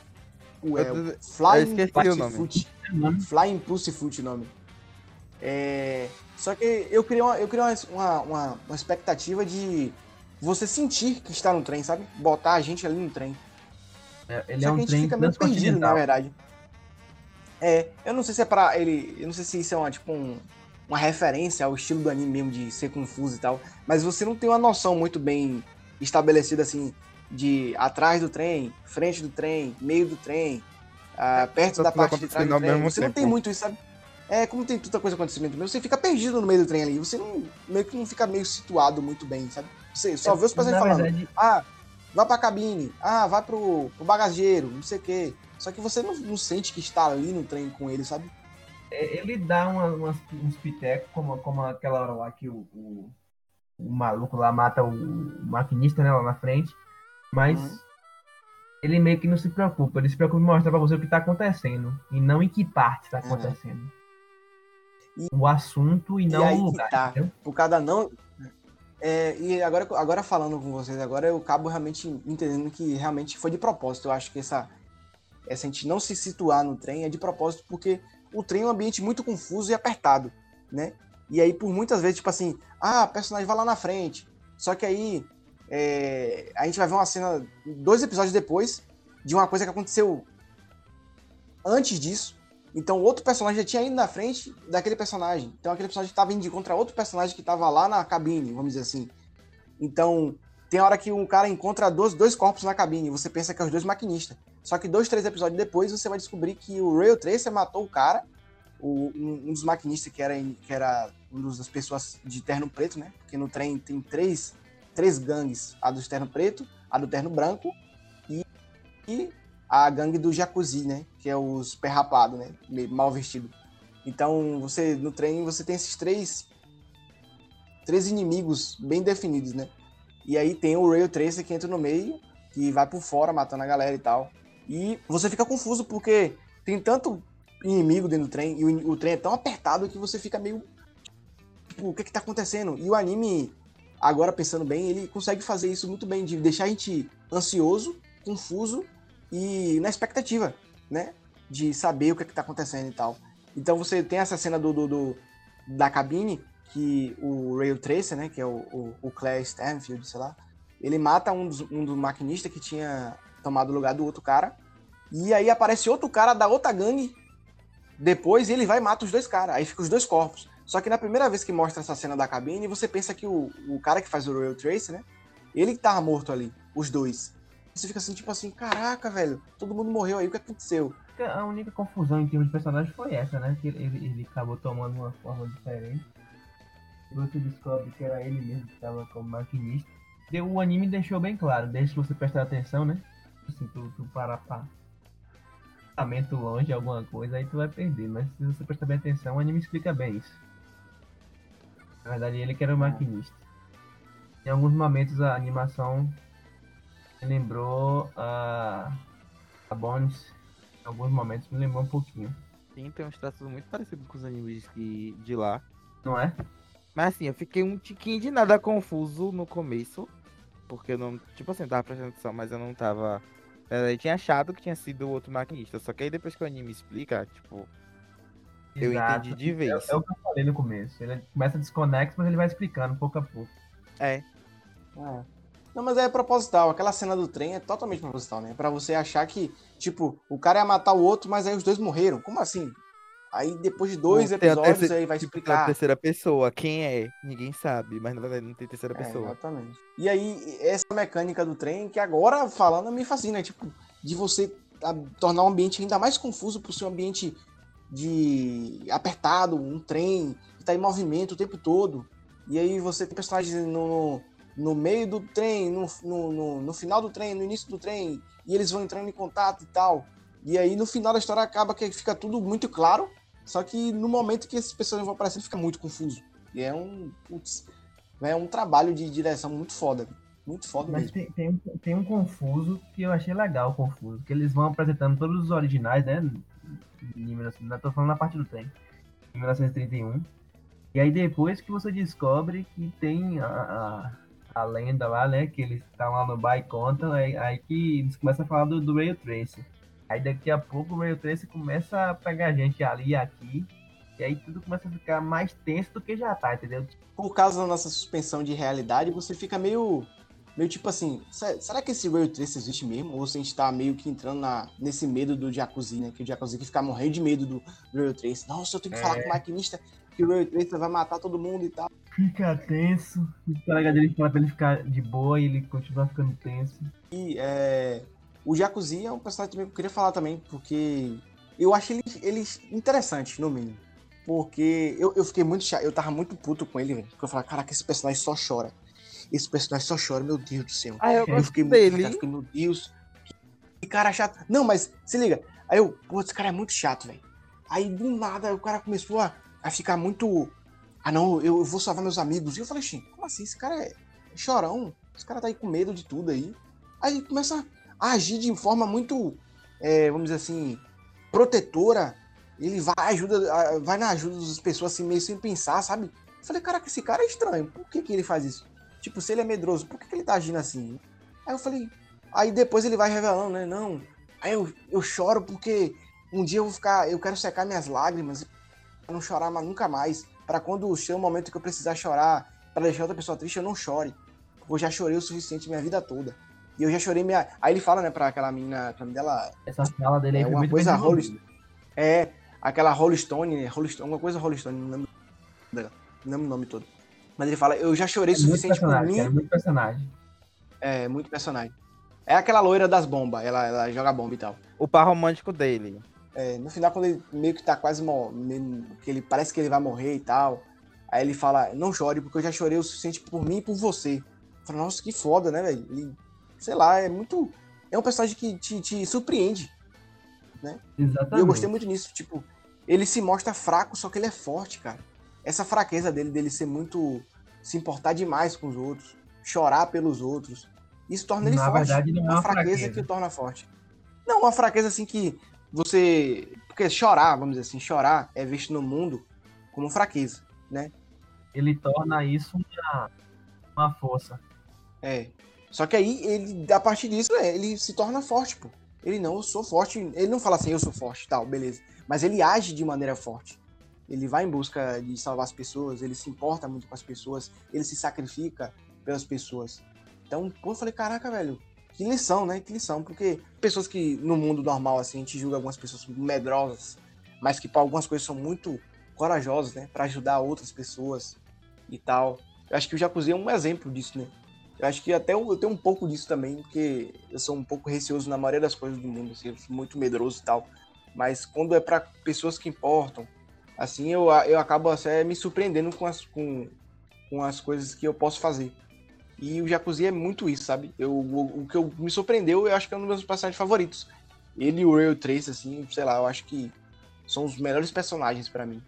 O, é, Eu Flying esqueci o Plastic nome. Foot. O nome. Flying Pulse Foot o nome. É, Só que eu criei, uma, eu criei uma, uma- uma expectativa de você sentir que está no trem, sabe? Botar a gente ali no trem. É, Ele Só é que a um gente trem fica meio perdido, na verdade. É, eu não sei se é pra ele. Eu não sei se isso é uma, tipo, um- uma referência ao estilo do anime mesmo, de ser confuso e tal. Mas você não tem uma noção muito bem estabelecida assim, de atrás do trem, frente do trem, meio do trem, ah, perto da parte de trás do trem. mesmo Você não tem tempo. muito isso, sabe? É, como tem tanta coisa acontecendo meio, você fica perdido no meio do trem ali. Você não, meio que não fica meio situado muito bem, sabe? Você só vê os personagens falando. verdade, Ah, vai pra cabine, ah, vai pro, pro bagageiro, não sei o quê. Só que você não, não sente que está ali no trem com ele, sabe? É, Ele dá uma, umas- uns pitecos, como, como aquela hora lá que o, o, o maluco lá mata o, maquinista, né, lá na frente. Mas Uhum. ele meio que não se preocupa. Ele se preocupa em mostrar pra você o que tá acontecendo. E não em que parte tá Uhum. acontecendo. E- o assunto e não o lugar. tá. entendeu? por cada não. É, e agora, agora falando com vocês, agora eu acabo realmente entendendo que realmente foi de propósito. Eu acho que essa, essa gente não se situar no trem é de propósito, porque o trem é um ambiente muito confuso e apertado, né? E aí, por muitas vezes, tipo assim, ah, o personagem vai lá na frente. Só que aí é, a gente vai ver uma cena dois episódios depois de uma coisa que aconteceu antes disso. Então, outro personagem já tinha ido na frente daquele personagem. Então, aquele personagem estava indo contra outro personagem que estava lá na cabine, vamos dizer assim. Então, tem hora que um cara encontra dois, dois corpos na cabine. Você pensa que é os dois maquinistas. Só que dois, três episódios depois, você vai descobrir que o Rail Tracer matou o cara, o- um, um dos maquinistas que era, que era um dos- das pessoas de terno preto, né? Porque no trem tem três, três gangues. A do terno preto, a do terno branco e, e a gangue do jacuzzi, né? Que é os perrapados, né? Meio mal vestido. Então, você no trem você tem esses três três inimigos bem definidos, né? E aí tem o Rail Tracer que entra no meio, que vai por fora matando a galera e tal. E você fica confuso porque tem tanto inimigo dentro do trem e o, o trem é tão apertado que você fica meio tipo, o que que tá acontecendo? E o anime agora pensando bem, ele consegue fazer isso muito bem de deixar a gente ansioso, confuso e na expectativa, né? De saber o que, é que tá acontecendo e tal. Então você tem essa cena do, do- do- da cabine, que o Rail Tracer, né? Que é o, o, o Claire Stanfield, sei lá. Ele mata um dos, um dos maquinistas que tinha tomado o lugar do outro cara. E aí aparece outro cara da outra gangue. Depois ele vai e mata os dois caras. Aí fica os dois corpos. Só que na primeira vez que mostra essa cena da cabine, você pensa que o, o cara que faz o Rail Tracer, né? Ele que tava morto ali. Os dois. Você fica assim, tipo assim, caraca, velho, todo mundo morreu aí, o que aconteceu? A única confusão em termos de personagem foi essa, né? Que ele, ele acabou tomando uma forma diferente. Você descobre que era ele mesmo que estava como maquinista. O anime deixou bem claro, desde que você prestar atenção, né? Assim, tu, tu parar pra pensamento longe alguma coisa, aí tu vai perder. Mas se você prestar bem atenção, o anime explica bem isso. Na verdade, ele que era o maquinista. Em alguns momentos a animação me lembrou a, a Bones. Em alguns momentos me lembrou um pouquinho. Sim, tem uns traços muito parecidos com os animes que, de lá. Não é? Mas assim, eu fiquei um tiquinho de nada confuso no começo. Porque eu não. Tipo assim, eu tava prestando atenção, mas eu não tava. Eu tinha achado que tinha sido o outro maquinista. Só que aí depois que o anime explica, tipo, eu Exato. entendi de vez. É, é o que eu falei no começo. Ele começa desconexo, mas ele vai explicando pouco a pouco. É. É. Não, mas é proposital. Aquela cena do trem é totalmente proposital, né? Pra você achar que, tipo, o cara ia matar o outro, mas aí os dois morreram. Como assim? Aí depois de dois tem episódios terceira- aí vai Tipo, tem a explicar. terceira pessoa. Quem é? Ninguém sabe. Mas na verdade não tem terceira É, pessoa. exatamente. E aí, essa mecânica do trem, que agora falando me fascina, tipo, de você tornar o ambiente ainda mais confuso por ser um ambiente de apertado, um trem que tá em movimento o tempo todo. E aí você tem personagens no, no meio do trem, no, no, no, no final do trem, no início do trem, e eles vão entrando em contato e tal. E aí no final da história acaba que fica tudo muito claro, só que no momento que esses personagens vão aparecendo fica muito confuso. E é um. Putz, é um trabalho de direção muito foda. Muito foda Mas mesmo. tem, tem, um- tem um confuso que eu achei legal, o confuso. Que eles vão apresentando todos os originais, né? Em 1900 não tô falando na parte do trem. Em 1931. E aí depois que você descobre que tem a, a, a lenda lá, né? Que eles estão lá no bar e contam, aí, aí que eles começam a falar do, do Rail Tracer. Aí daqui a pouco o Rail Tracer começa a pegar gente ali e aqui. E aí tudo começa a ficar mais tenso do que já tá, entendeu? Por causa da nossa suspensão de realidade, você fica meio. Meio tipo assim, "Se- será que esse Rail Trace existe mesmo? Ou se a gente tá meio que entrando na, nesse medo do Jacuzzi, né? Que o Jacuzzi que fica morrendo de medo do Rail Trace. Nossa, eu tenho que falar com o maquinista que o Rail Trace vai matar todo mundo e tal. Fica tenso. O colega dele fala pra ele ficar de boa e ele continua ficando tenso. E é, o Jacuzzi é um personagem também que eu queria falar também, porque eu acho ele, ele interessante, no mínimo. Porque eu, eu fiquei muito chato, eu tava muito puto com ele, velho. Porque eu falava, caraca, esse personagem só chora. esse personagem só chora, meu Deus do céu. Ah, eu Eu fiquei muito dele. chateado, fiquei, meu Deus, que cara chato. Não, mas se liga. Aí eu, pô, esse cara é muito chato, velho. Aí do nada o cara começou a, a ficar muito. Ah, não, eu, vou salvar meus amigos. E eu falei, Xim, como assim? Esse cara é chorão. Esse cara tá aí com medo de tudo aí. Aí começa a agir de forma muito, é, vamos dizer assim, protetora. Ele vai, ajuda, vai na ajuda das pessoas assim, meio sem pensar, sabe? Eu falei, caraca, esse cara é estranho. Por que, que ele faz isso? Tipo, se ele é medroso, por que, que ele tá agindo assim? Aí eu falei. Aí depois ele vai revelando, né? Não. Aí eu, eu choro porque um dia eu vou ficar. Eu quero secar minhas lágrimas pra não chorar nunca mais. Pra quando chega o momento que eu precisar chorar, pra deixar outra pessoa triste, eu não chore. Porque eu já chorei o suficiente minha vida toda. E eu já chorei minha. Aí ele fala, né, pra aquela menina, o nome dela Essa fala dele é foi uma muito coisa Rolling. É, aquela Rolling Stone, né? Rolling Stone, alguma coisa Rolling Stone, não lembro, dela, não lembro o nome todo. Mas ele fala, eu já chorei o É muito suficiente por mim. cara, muito personagem. É, muito personagem. É aquela loira das bombas, ela, ela joga bomba e tal. O par romântico dele. É, no final, quando ele meio que tá quase que ele parece que ele vai morrer e tal. Aí ele fala, não chore, porque eu já chorei o suficiente por mim e por você. Eu falo, nossa, que foda, né, velho? Ele, sei lá, é muito. É um personagem que te, te surpreende. E Exatamente. eu gostei muito nisso. Tipo, ele se mostra fraco, só que ele é forte, cara. Essa fraqueza dele, dele ser muito. se importar demais com os outros, chorar pelos outros. Isso torna ele Na forte. verdade, não é uma fraqueza, fraqueza. que o torna forte. Não, uma fraqueza assim que você. Porque chorar, vamos dizer assim, chorar é visto no mundo como fraqueza, né? Ele torna isso uma, uma força. É. Só que aí, ele, a partir disso, é, ele se torna forte, pô. Ele não, eu sou forte. Ele não fala assim, eu sou forte, tal, beleza. Mas ele age de maneira forte. Ele vai em busca de salvar as pessoas, ele se importa muito com as pessoas, ele se sacrifica pelas pessoas. Então, pô, eu falei, caraca, velho, que lição, né? Que lição. Porque pessoas que no mundo normal, assim, a gente julga algumas pessoas medrosas, mas que para algumas coisas são muito corajosas, né? Pra ajudar outras pessoas e tal. Eu acho que o Jacuzzi é um exemplo disso, né? Eu acho que até eu, eu tenho um pouco disso também, porque eu sou um pouco receoso na maioria das coisas do mundo, assim, eu sou muito medroso e tal. Mas quando é para pessoas que importam, assim, eu, eu acabo até me surpreendendo com as, com, com as coisas que eu posso fazer. E o Jacuzzi é muito isso, sabe? Eu, o, o que eu, me surpreendeu, eu acho que é um dos meus personagens favoritos. Ele e o Real Trace, assim, sei lá, eu acho que são os melhores personagens pra mim.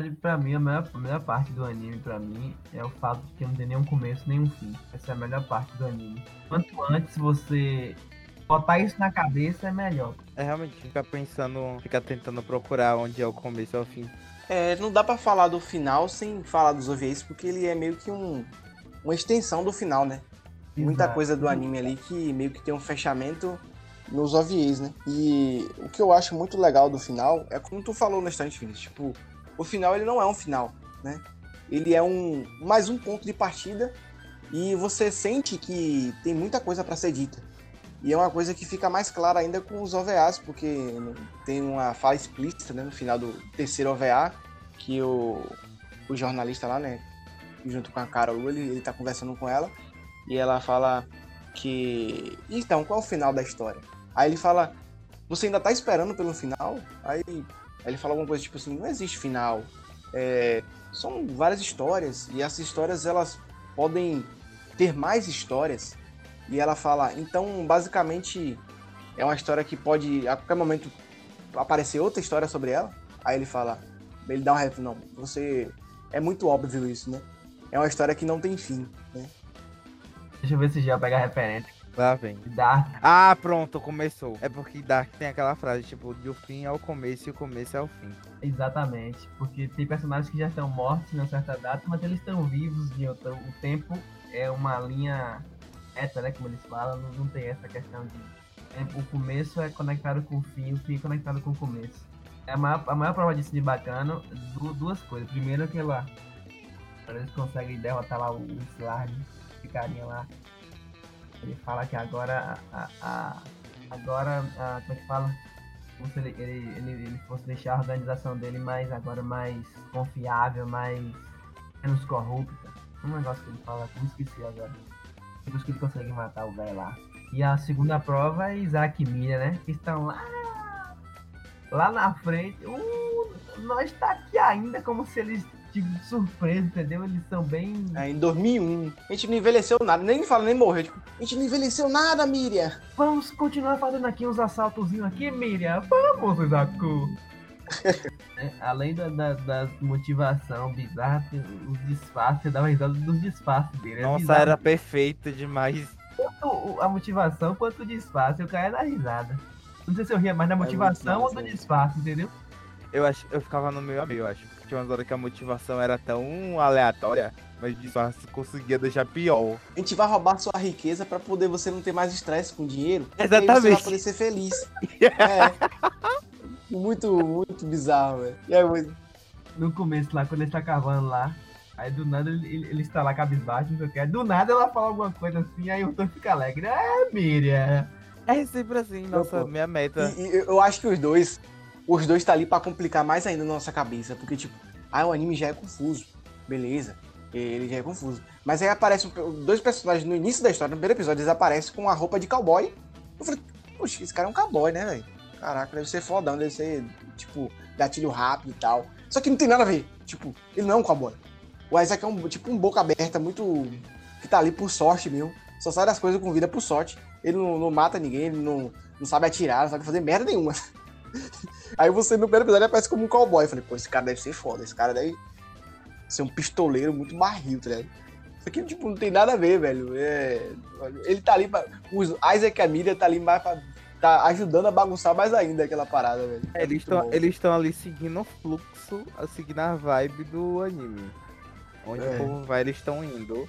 Verdade, pra mim, a melhor, a melhor parte do anime, pra mim, é o fato de que não tem nenhum começo, nenhum fim. Essa é a melhor parte do anime. Quanto antes você botar isso na cabeça, é melhor. É realmente ficar pensando, ficar tentando procurar onde é o começo e o fim. É, não dá pra falar do final sem falar dos OVAs, porque ele é meio que um, uma extensão do final, né? Muita Exato. coisa do anime ali que meio que tem um fechamento nos OVAs, né? E o que eu acho muito legal do final é como tu falou no Instant Finish, tipo, o final ele não é um final, né? Ele é um mais um ponto de partida e você sente que tem muita coisa pra ser dita. E é uma coisa que fica mais clara ainda com os OVAs, porque tem uma fala explícita né, no final do terceiro OVA, que o, o jornalista lá, né, junto com a Carol, ele, ele tá conversando com ela, e ela fala que. Então, qual é o final da história? Aí ele fala, você ainda tá esperando pelo final? Aí, ele fala alguma coisa tipo assim, não existe final. É, são várias histórias, e essas histórias elas podem ter mais histórias. E ela fala, então basicamente é uma história que pode a qualquer momento aparecer outra história sobre ela. Aí ele fala, ele dá um ref, não, você é muito óbvio isso, né? É uma história que não tem fim, né? Deixa eu ver se já pega a referência. Lá vem. Dark. Ah, pronto, começou. É porque Dark tem aquela frase, tipo, do fim ao começo e o começo é o fim. Exatamente. Porque tem personagens que já estão mortos em uma certa data, mas eles estão vivos de outra. O tempo é uma linha reta, né? Como eles falam, não, não tem essa questão de. é, O começo é conectado com o fim, o fim é conectado com o começo. É a maior, a maior prova disso de bacana, du- duas coisas. Primeiro que lá. Eles conseguem derrotar lá o Slard, esse carinha lá. Ele fala que agora a. a- agora. A, como é que fala? Ele, ele, ele, fosse deixar a organização dele mais agora mais confiável, mais menos corrupta. Um negócio que ele fala, que eu esqueci agora. Depois que ele consegue matar o velho lá. E a segunda prova é Isaac e Miriam, né? Que estão lá. Lá na frente. Uh, nós tá aqui ainda, como se eles tipo, surpresa, entendeu? Eles são bem. É, em 2001, a gente não envelheceu nada, nem fala, nem morreu. Tipo, a gente não envelheceu nada, Miriam. Vamos continuar fazendo aqui uns assaltozinhos aqui, Miriam. Vamos, Isaku. É, Além da, da, da motivação bizarra, tem os disfarces, eu dava risada dos disfarces dele. É Nossa, bizarro. era perfeito demais. Tanto a motivação quanto o disfarce, eu caía na risada. Não sei se eu ria mais da motivação ou massa, do né? disfarce, entendeu? Eu acho, eu ficava no meio a meio, eu acho. Tinha umas horas que a motivação era tão aleatória, mas o disfarce conseguia deixar pior. A gente vai roubar sua riqueza pra poder você não ter mais estresse com dinheiro. aí Você Exatamente. vai poder ser feliz. É. Muito, muito bizarro, velho. E aí, eu- No começo lá, quando ele tá cavando lá, aí do nada ele, ele, ele está lá cabisbaixo, não sei o que. Do nada ela fala alguma coisa assim, aí o Tom fica alegre. É, Miriam. É sempre assim, nossa, minha meta. E, e eu acho que os dois, os dois tá ali pra complicar mais ainda na nossa cabeça, porque tipo, ah, o anime já é confuso, beleza, ele já é confuso. Mas aí aparecem dois personagens no início da história, no primeiro episódio, eles aparecem com a roupa de cowboy. Eu falei, poxa, esse cara é um cowboy, né, velho? Caraca, deve ser fodão, deve ser, tipo, gatilho rápido e tal. Só que não tem nada a ver, tipo, ele não é um cowboy. O Isaac é um, tipo, um boca aberta, muito. que tá ali por sorte mesmo. Só sai das coisas com vida por sorte. Ele não, não mata ninguém, ele não, não sabe atirar, não sabe fazer merda nenhuma. Aí você no primeiro episódio aparece como um cowboy. Eu falei, pô, esse cara deve ser foda, esse cara deve ser um pistoleiro muito barril, tá ligado? Isso aqui, tipo, não tem nada a ver, velho. É... Ele tá ali pra. O Isaac a Miriam tá ali mais pra. tá ajudando a bagunçar mais ainda aquela parada, velho. É Eles estão eles estão ali seguindo o fluxo, a seguindo a vibe do anime. Onde É. o povo vai, eles estão indo.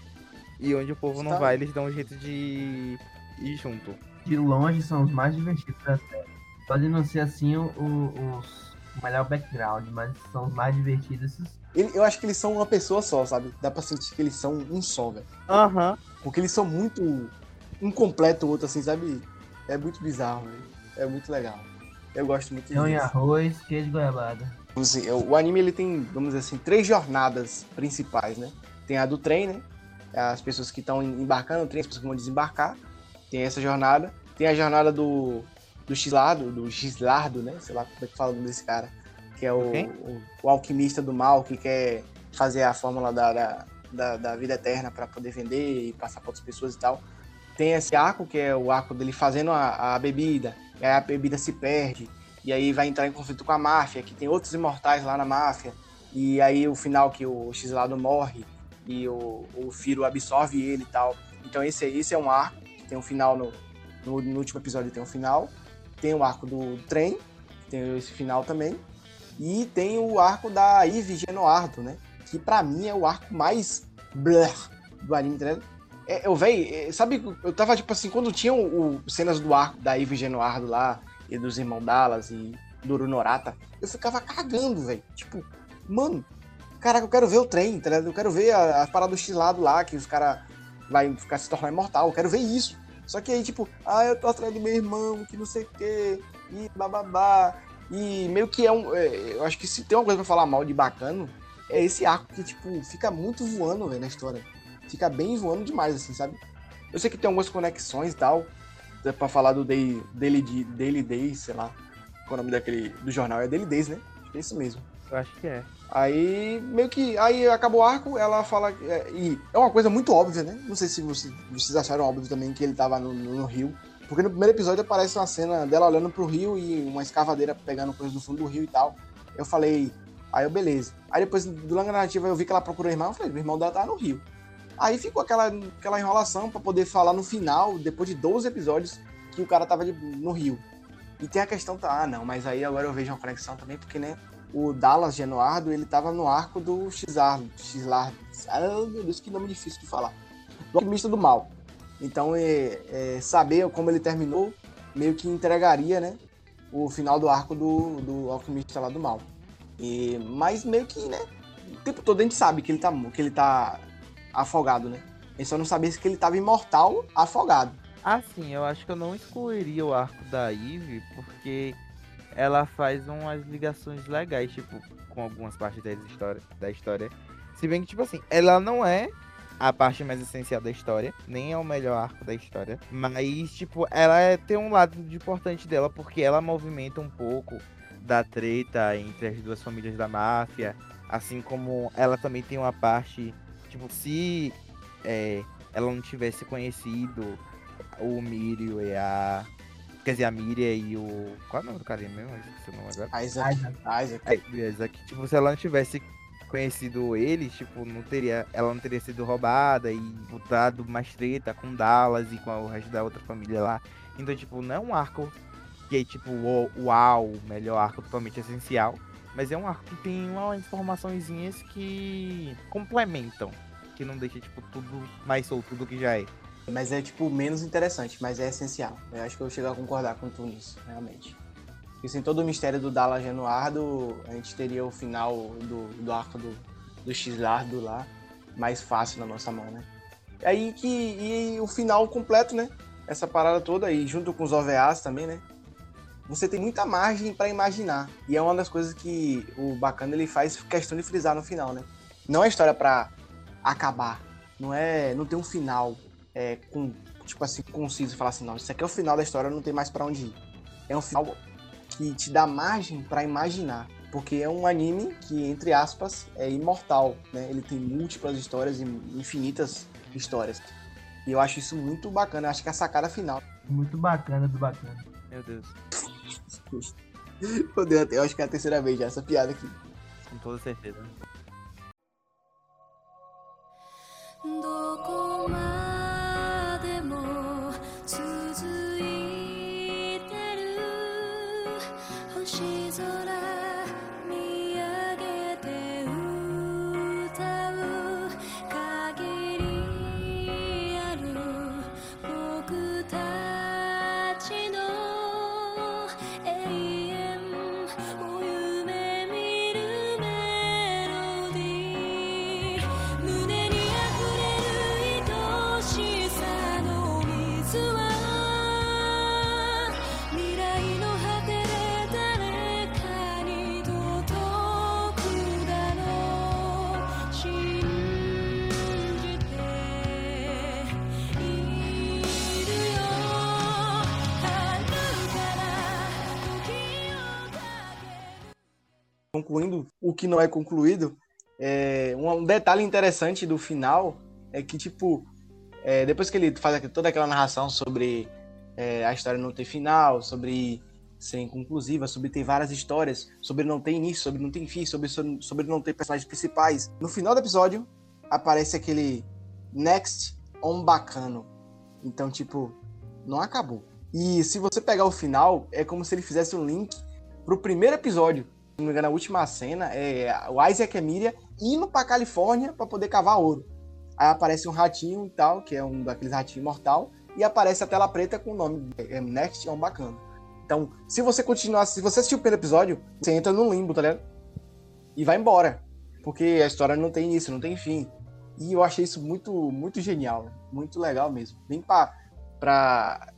E onde o povo não Está- vai, eles dão um jeito de ir junto. De longe são os mais divertidos da série. Pode não ser assim o, o- o melhor background, mas são os mais divertidos. Eu acho que eles são uma pessoa só, sabe? Dá pra sentir que eles são um só, velho. Aham. Porque eles são muito. Um completa o outro, assim, sabe? É muito bizarro, velho. É muito legal. Eu gosto muito Feijão e disso. arroz, queijo goiabada. Vamos dizer, o anime ele tem, vamos dizer assim, três jornadas principais, né? Tem a do trem, né? As pessoas que estão embarcando no trem, as pessoas que vão desembarcar. Tem essa jornada. Tem a jornada do, do Xlardo, do Gislardo, né? Sei lá como é que fala o nome desse cara. Que é o, Quem? o, o alquimista do mal que quer fazer a fórmula da, da, da, da vida eterna para poder vender e passar para outras pessoas e tal. Tem esse arco, que é o arco dele fazendo a, a bebida, e aí a bebida se perde, e aí vai entrar em conflito com a máfia, que tem outros imortais lá na máfia, e aí o final que o X-Lado morre e o, o Firo absorve ele e tal. Então esse, esse é um arco, que tem um final no, no, no último episódio tem um final. Tem o arco do trem, tem esse final também. E tem o arco da Eve Genoardo, né? Que pra mim é o arco mais blur do anime, tá ligado? É, eu, véi, é, sabe, eu tava tipo assim, quando tinha o, cenas do arco da Eve Genoardo lá, e dos irmãos Dallas e do Runorata, eu ficava cagando, velho. Tipo, mano, caraca, eu quero ver o trem, tá ligado? Eu quero ver a- as paradas do X-lado lá, que os caras vai ficar se tornar imortal, eu quero ver isso. Só que aí, tipo, ah, eu tô atrás do meu irmão, que não sei o quê, e bababá. E meio que é um. é, eu acho que se tem uma coisa pra falar mal de bacano, é esse arco que, tipo, fica muito voando, velho, na história. Fica bem voando demais, assim, sabe? Eu sei que tem algumas conexões e tal, pra falar do Day, Daily, Daily Days, sei lá. Qual é o nome daquele. do jornal? É Daily Days, né? Acho que é isso mesmo. Eu acho que é. Aí, meio que. Aí acabou o arco, ela fala. é, e é uma coisa muito óbvia, né? Não sei se vocês, vocês acharam óbvio também que ele tava no, no rio. Porque no primeiro episódio aparece uma cena dela olhando pro rio e uma escavadeira pegando coisas do fundo do rio e tal. Eu falei. Aí eu, beleza. Aí depois, durante a narrativa, eu vi que ela procurou o irmão. Eu falei, o irmão dela tá no rio. Aí ficou aquela, aquela enrolação pra poder falar no final, depois de 12 episódios, que o cara tava de- no Rio. E tem a questão, tá, ah, não, mas aí agora eu vejo uma conexão também, porque, né, o Dallas Genoardo, ele tava no arco do Xar, Xlar, ah, meu Deus, que nome difícil de falar. Do Alquimista do Mal. Então, é, é, saber como ele terminou, meio que entregaria, né, o final do arco do, do Alquimista lá do Mal. E, mas meio que, né, o tempo todo a gente sabe que ele tá, que ele tá afogado, né? A só não sabia que ele tava imortal afogado. Assim, eu acho que eu não excluiria o arco da Eve, porque ela faz umas ligações legais, tipo, com algumas partes da história, da história. Se bem que, tipo assim, ela não é a parte mais essencial da história, nem é o melhor arco da história, mas, tipo, ela é, tem um lado importante dela, porque ela movimenta um pouco da treta entre as duas famílias da máfia, assim como ela também tem uma parte, tipo, se é, ela não tivesse conhecido o Mírio e a. Quer dizer, a Miriam e o. Qual é o nome do carinha mesmo? Eu Esqueci o nome agora. Isaac, Isaac. É, beleza, que, tipo, se ela não tivesse conhecido eles, tipo, não teria. Ela não teria sido roubada e botado mais treta com Dallas e com o resto da outra família lá. Então, tipo, não é um arco que é tipo, uau, uau, o melhor arco totalmente essencial. Mas é um arco que tem umas informaçõezinhas que complementam. Que não deixa, tipo, tudo mais solto do que já é. Mas é, tipo, menos interessante, mas é essencial. Eu acho que eu chego a concordar com tu nisso, realmente. Porque sem todo o mistério do Dallas Genuardo, a gente teria o final do, do arco do, do X-Lardo lá mais fácil na nossa mão, né? E aí que. E o final completo, né? Essa parada toda aí, junto com os OVAs também, né? Você tem muita margem pra imaginar. E é uma das coisas que o bacana ele faz questão de frisar no final, né? Não é história pra acabar. Não é. Não tem um final é, com, tipo assim, conciso, falar assim, não, isso aqui é o final da história, não tem mais pra onde ir. É um final que te dá margem pra imaginar, porque é um anime que, entre aspas, é imortal, né? Ele tem múltiplas histórias e infinitas histórias. E eu acho isso muito bacana, eu acho que é a sacada final. Muito bacana do bacana. Meu Deus, Meu Deus, eu acho que é a terceira vez já, essa piada aqui. com toda certeza. どこまで も続いてる星空 concluindo o que não é concluído, é, um, detalhe interessante do final é que, tipo, é, depois que ele faz toda aquela narração sobre é, a história não ter final, sobre ser inconclusiva, sobre ter várias histórias, sobre não ter início, sobre não ter fim, sobre, sobre não ter personagens principais, no final do episódio aparece aquele Next on Bacano. Então, tipo, não acabou. E se você pegar o final, é como se ele fizesse um link pro primeiro episódio não me engano, a última cena é o Isaac e Miriam indo pra Califórnia pra poder cavar ouro. Aí aparece um ratinho e tal, que é um daqueles ratinhos imortal, e aparece a tela preta com o nome é, Next é um bacana. Então, se você continuar, se você assistir o episódio, você entra no limbo, tá ligado? E vai embora. Porque a história não tem início, não tem fim. E eu achei isso muito, muito genial, muito legal mesmo. Bem pra, pra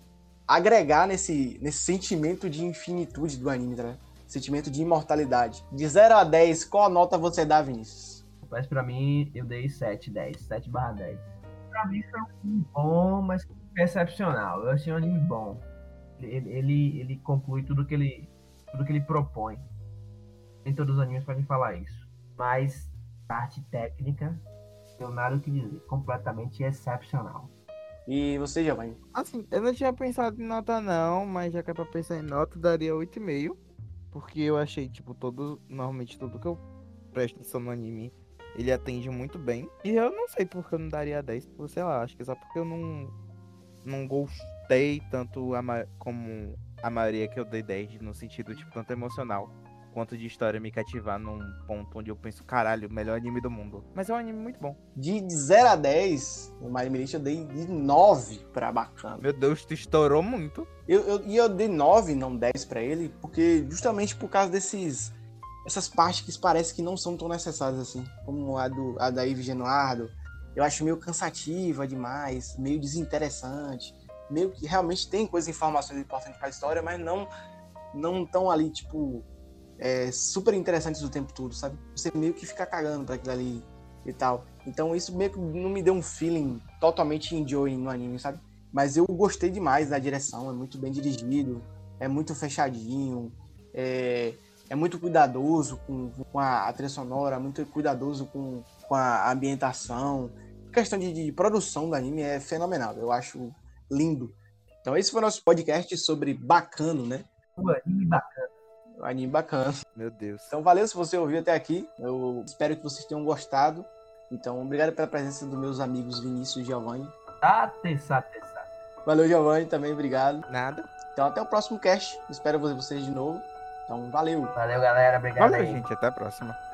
agregar nesse, nesse sentimento de infinitude do anime, tá ligado? Sentimento de imortalidade. De 0 a 10, qual nota você dá, Vinícius? Mas pra mim, eu dei 7, 10. 7 barra 10. Pra mim foi um anime bom, mas excepcional. Eu achei um anime bom. Ele, ele, ele conclui tudo que ele, tudo que ele propõe. Nem todos os animes podem falar isso. Mas, parte técnica, eu nada o que dizer. Completamente excepcional. E você, Giovanni? Assim, eu não tinha pensado em nota não, mas já que é pra pensar em nota, daria 8,5. Porque eu achei, tipo, todo. Normalmente tudo que eu presto atenção no anime Ele atende muito bem. E eu não sei porque eu não daria 10, porque, sei lá, acho que só porque eu não, não gostei tanto a como a maioria que eu dei 10, no sentido, tipo, tanto emocional quanto de história me cativar num ponto onde eu penso, caralho, o melhor anime do mundo. Mas é um anime muito bom. De 0 a 10, o My List eu dei de 9 pra bacana. Meu Deus, tu estourou muito. Eu, eu, e eu dei 9, não 10 pra ele, porque justamente por causa desses. Essas partes que parece que não são tão necessárias assim, como a, do, a da Ivy Genuardo. Eu acho meio cansativa demais, meio desinteressante. Meio que realmente tem coisas, informações importantes pra história, mas não não tão ali, tipo, é, super interessantes o tempo todo, sabe? Você meio que fica cagando pra aquilo ali e tal. Então isso meio que não me deu um feeling totalmente enjoy no anime, sabe? Mas eu gostei demais da direção, é muito bem dirigido, é muito fechadinho, é, é muito cuidadoso com, com a, a trilha sonora, muito cuidadoso com, com a ambientação. A questão de, de produção do anime é fenomenal, eu acho lindo. Então esse foi o nosso podcast sobre Bacano, né? O anime bacana. Um anime bacana. Meu Deus. Então valeu se você ouviu até aqui. Eu espero que vocês tenham gostado. Então obrigado pela presença dos meus amigos Vinícius e Giovanni. Sate, sate, sate. Valeu, Giovanni, também obrigado. Nada. Então até o próximo cast. Espero ver vocês de novo. Então valeu. Valeu, galera. Obrigado Valeu, aí. gente. Até a próxima.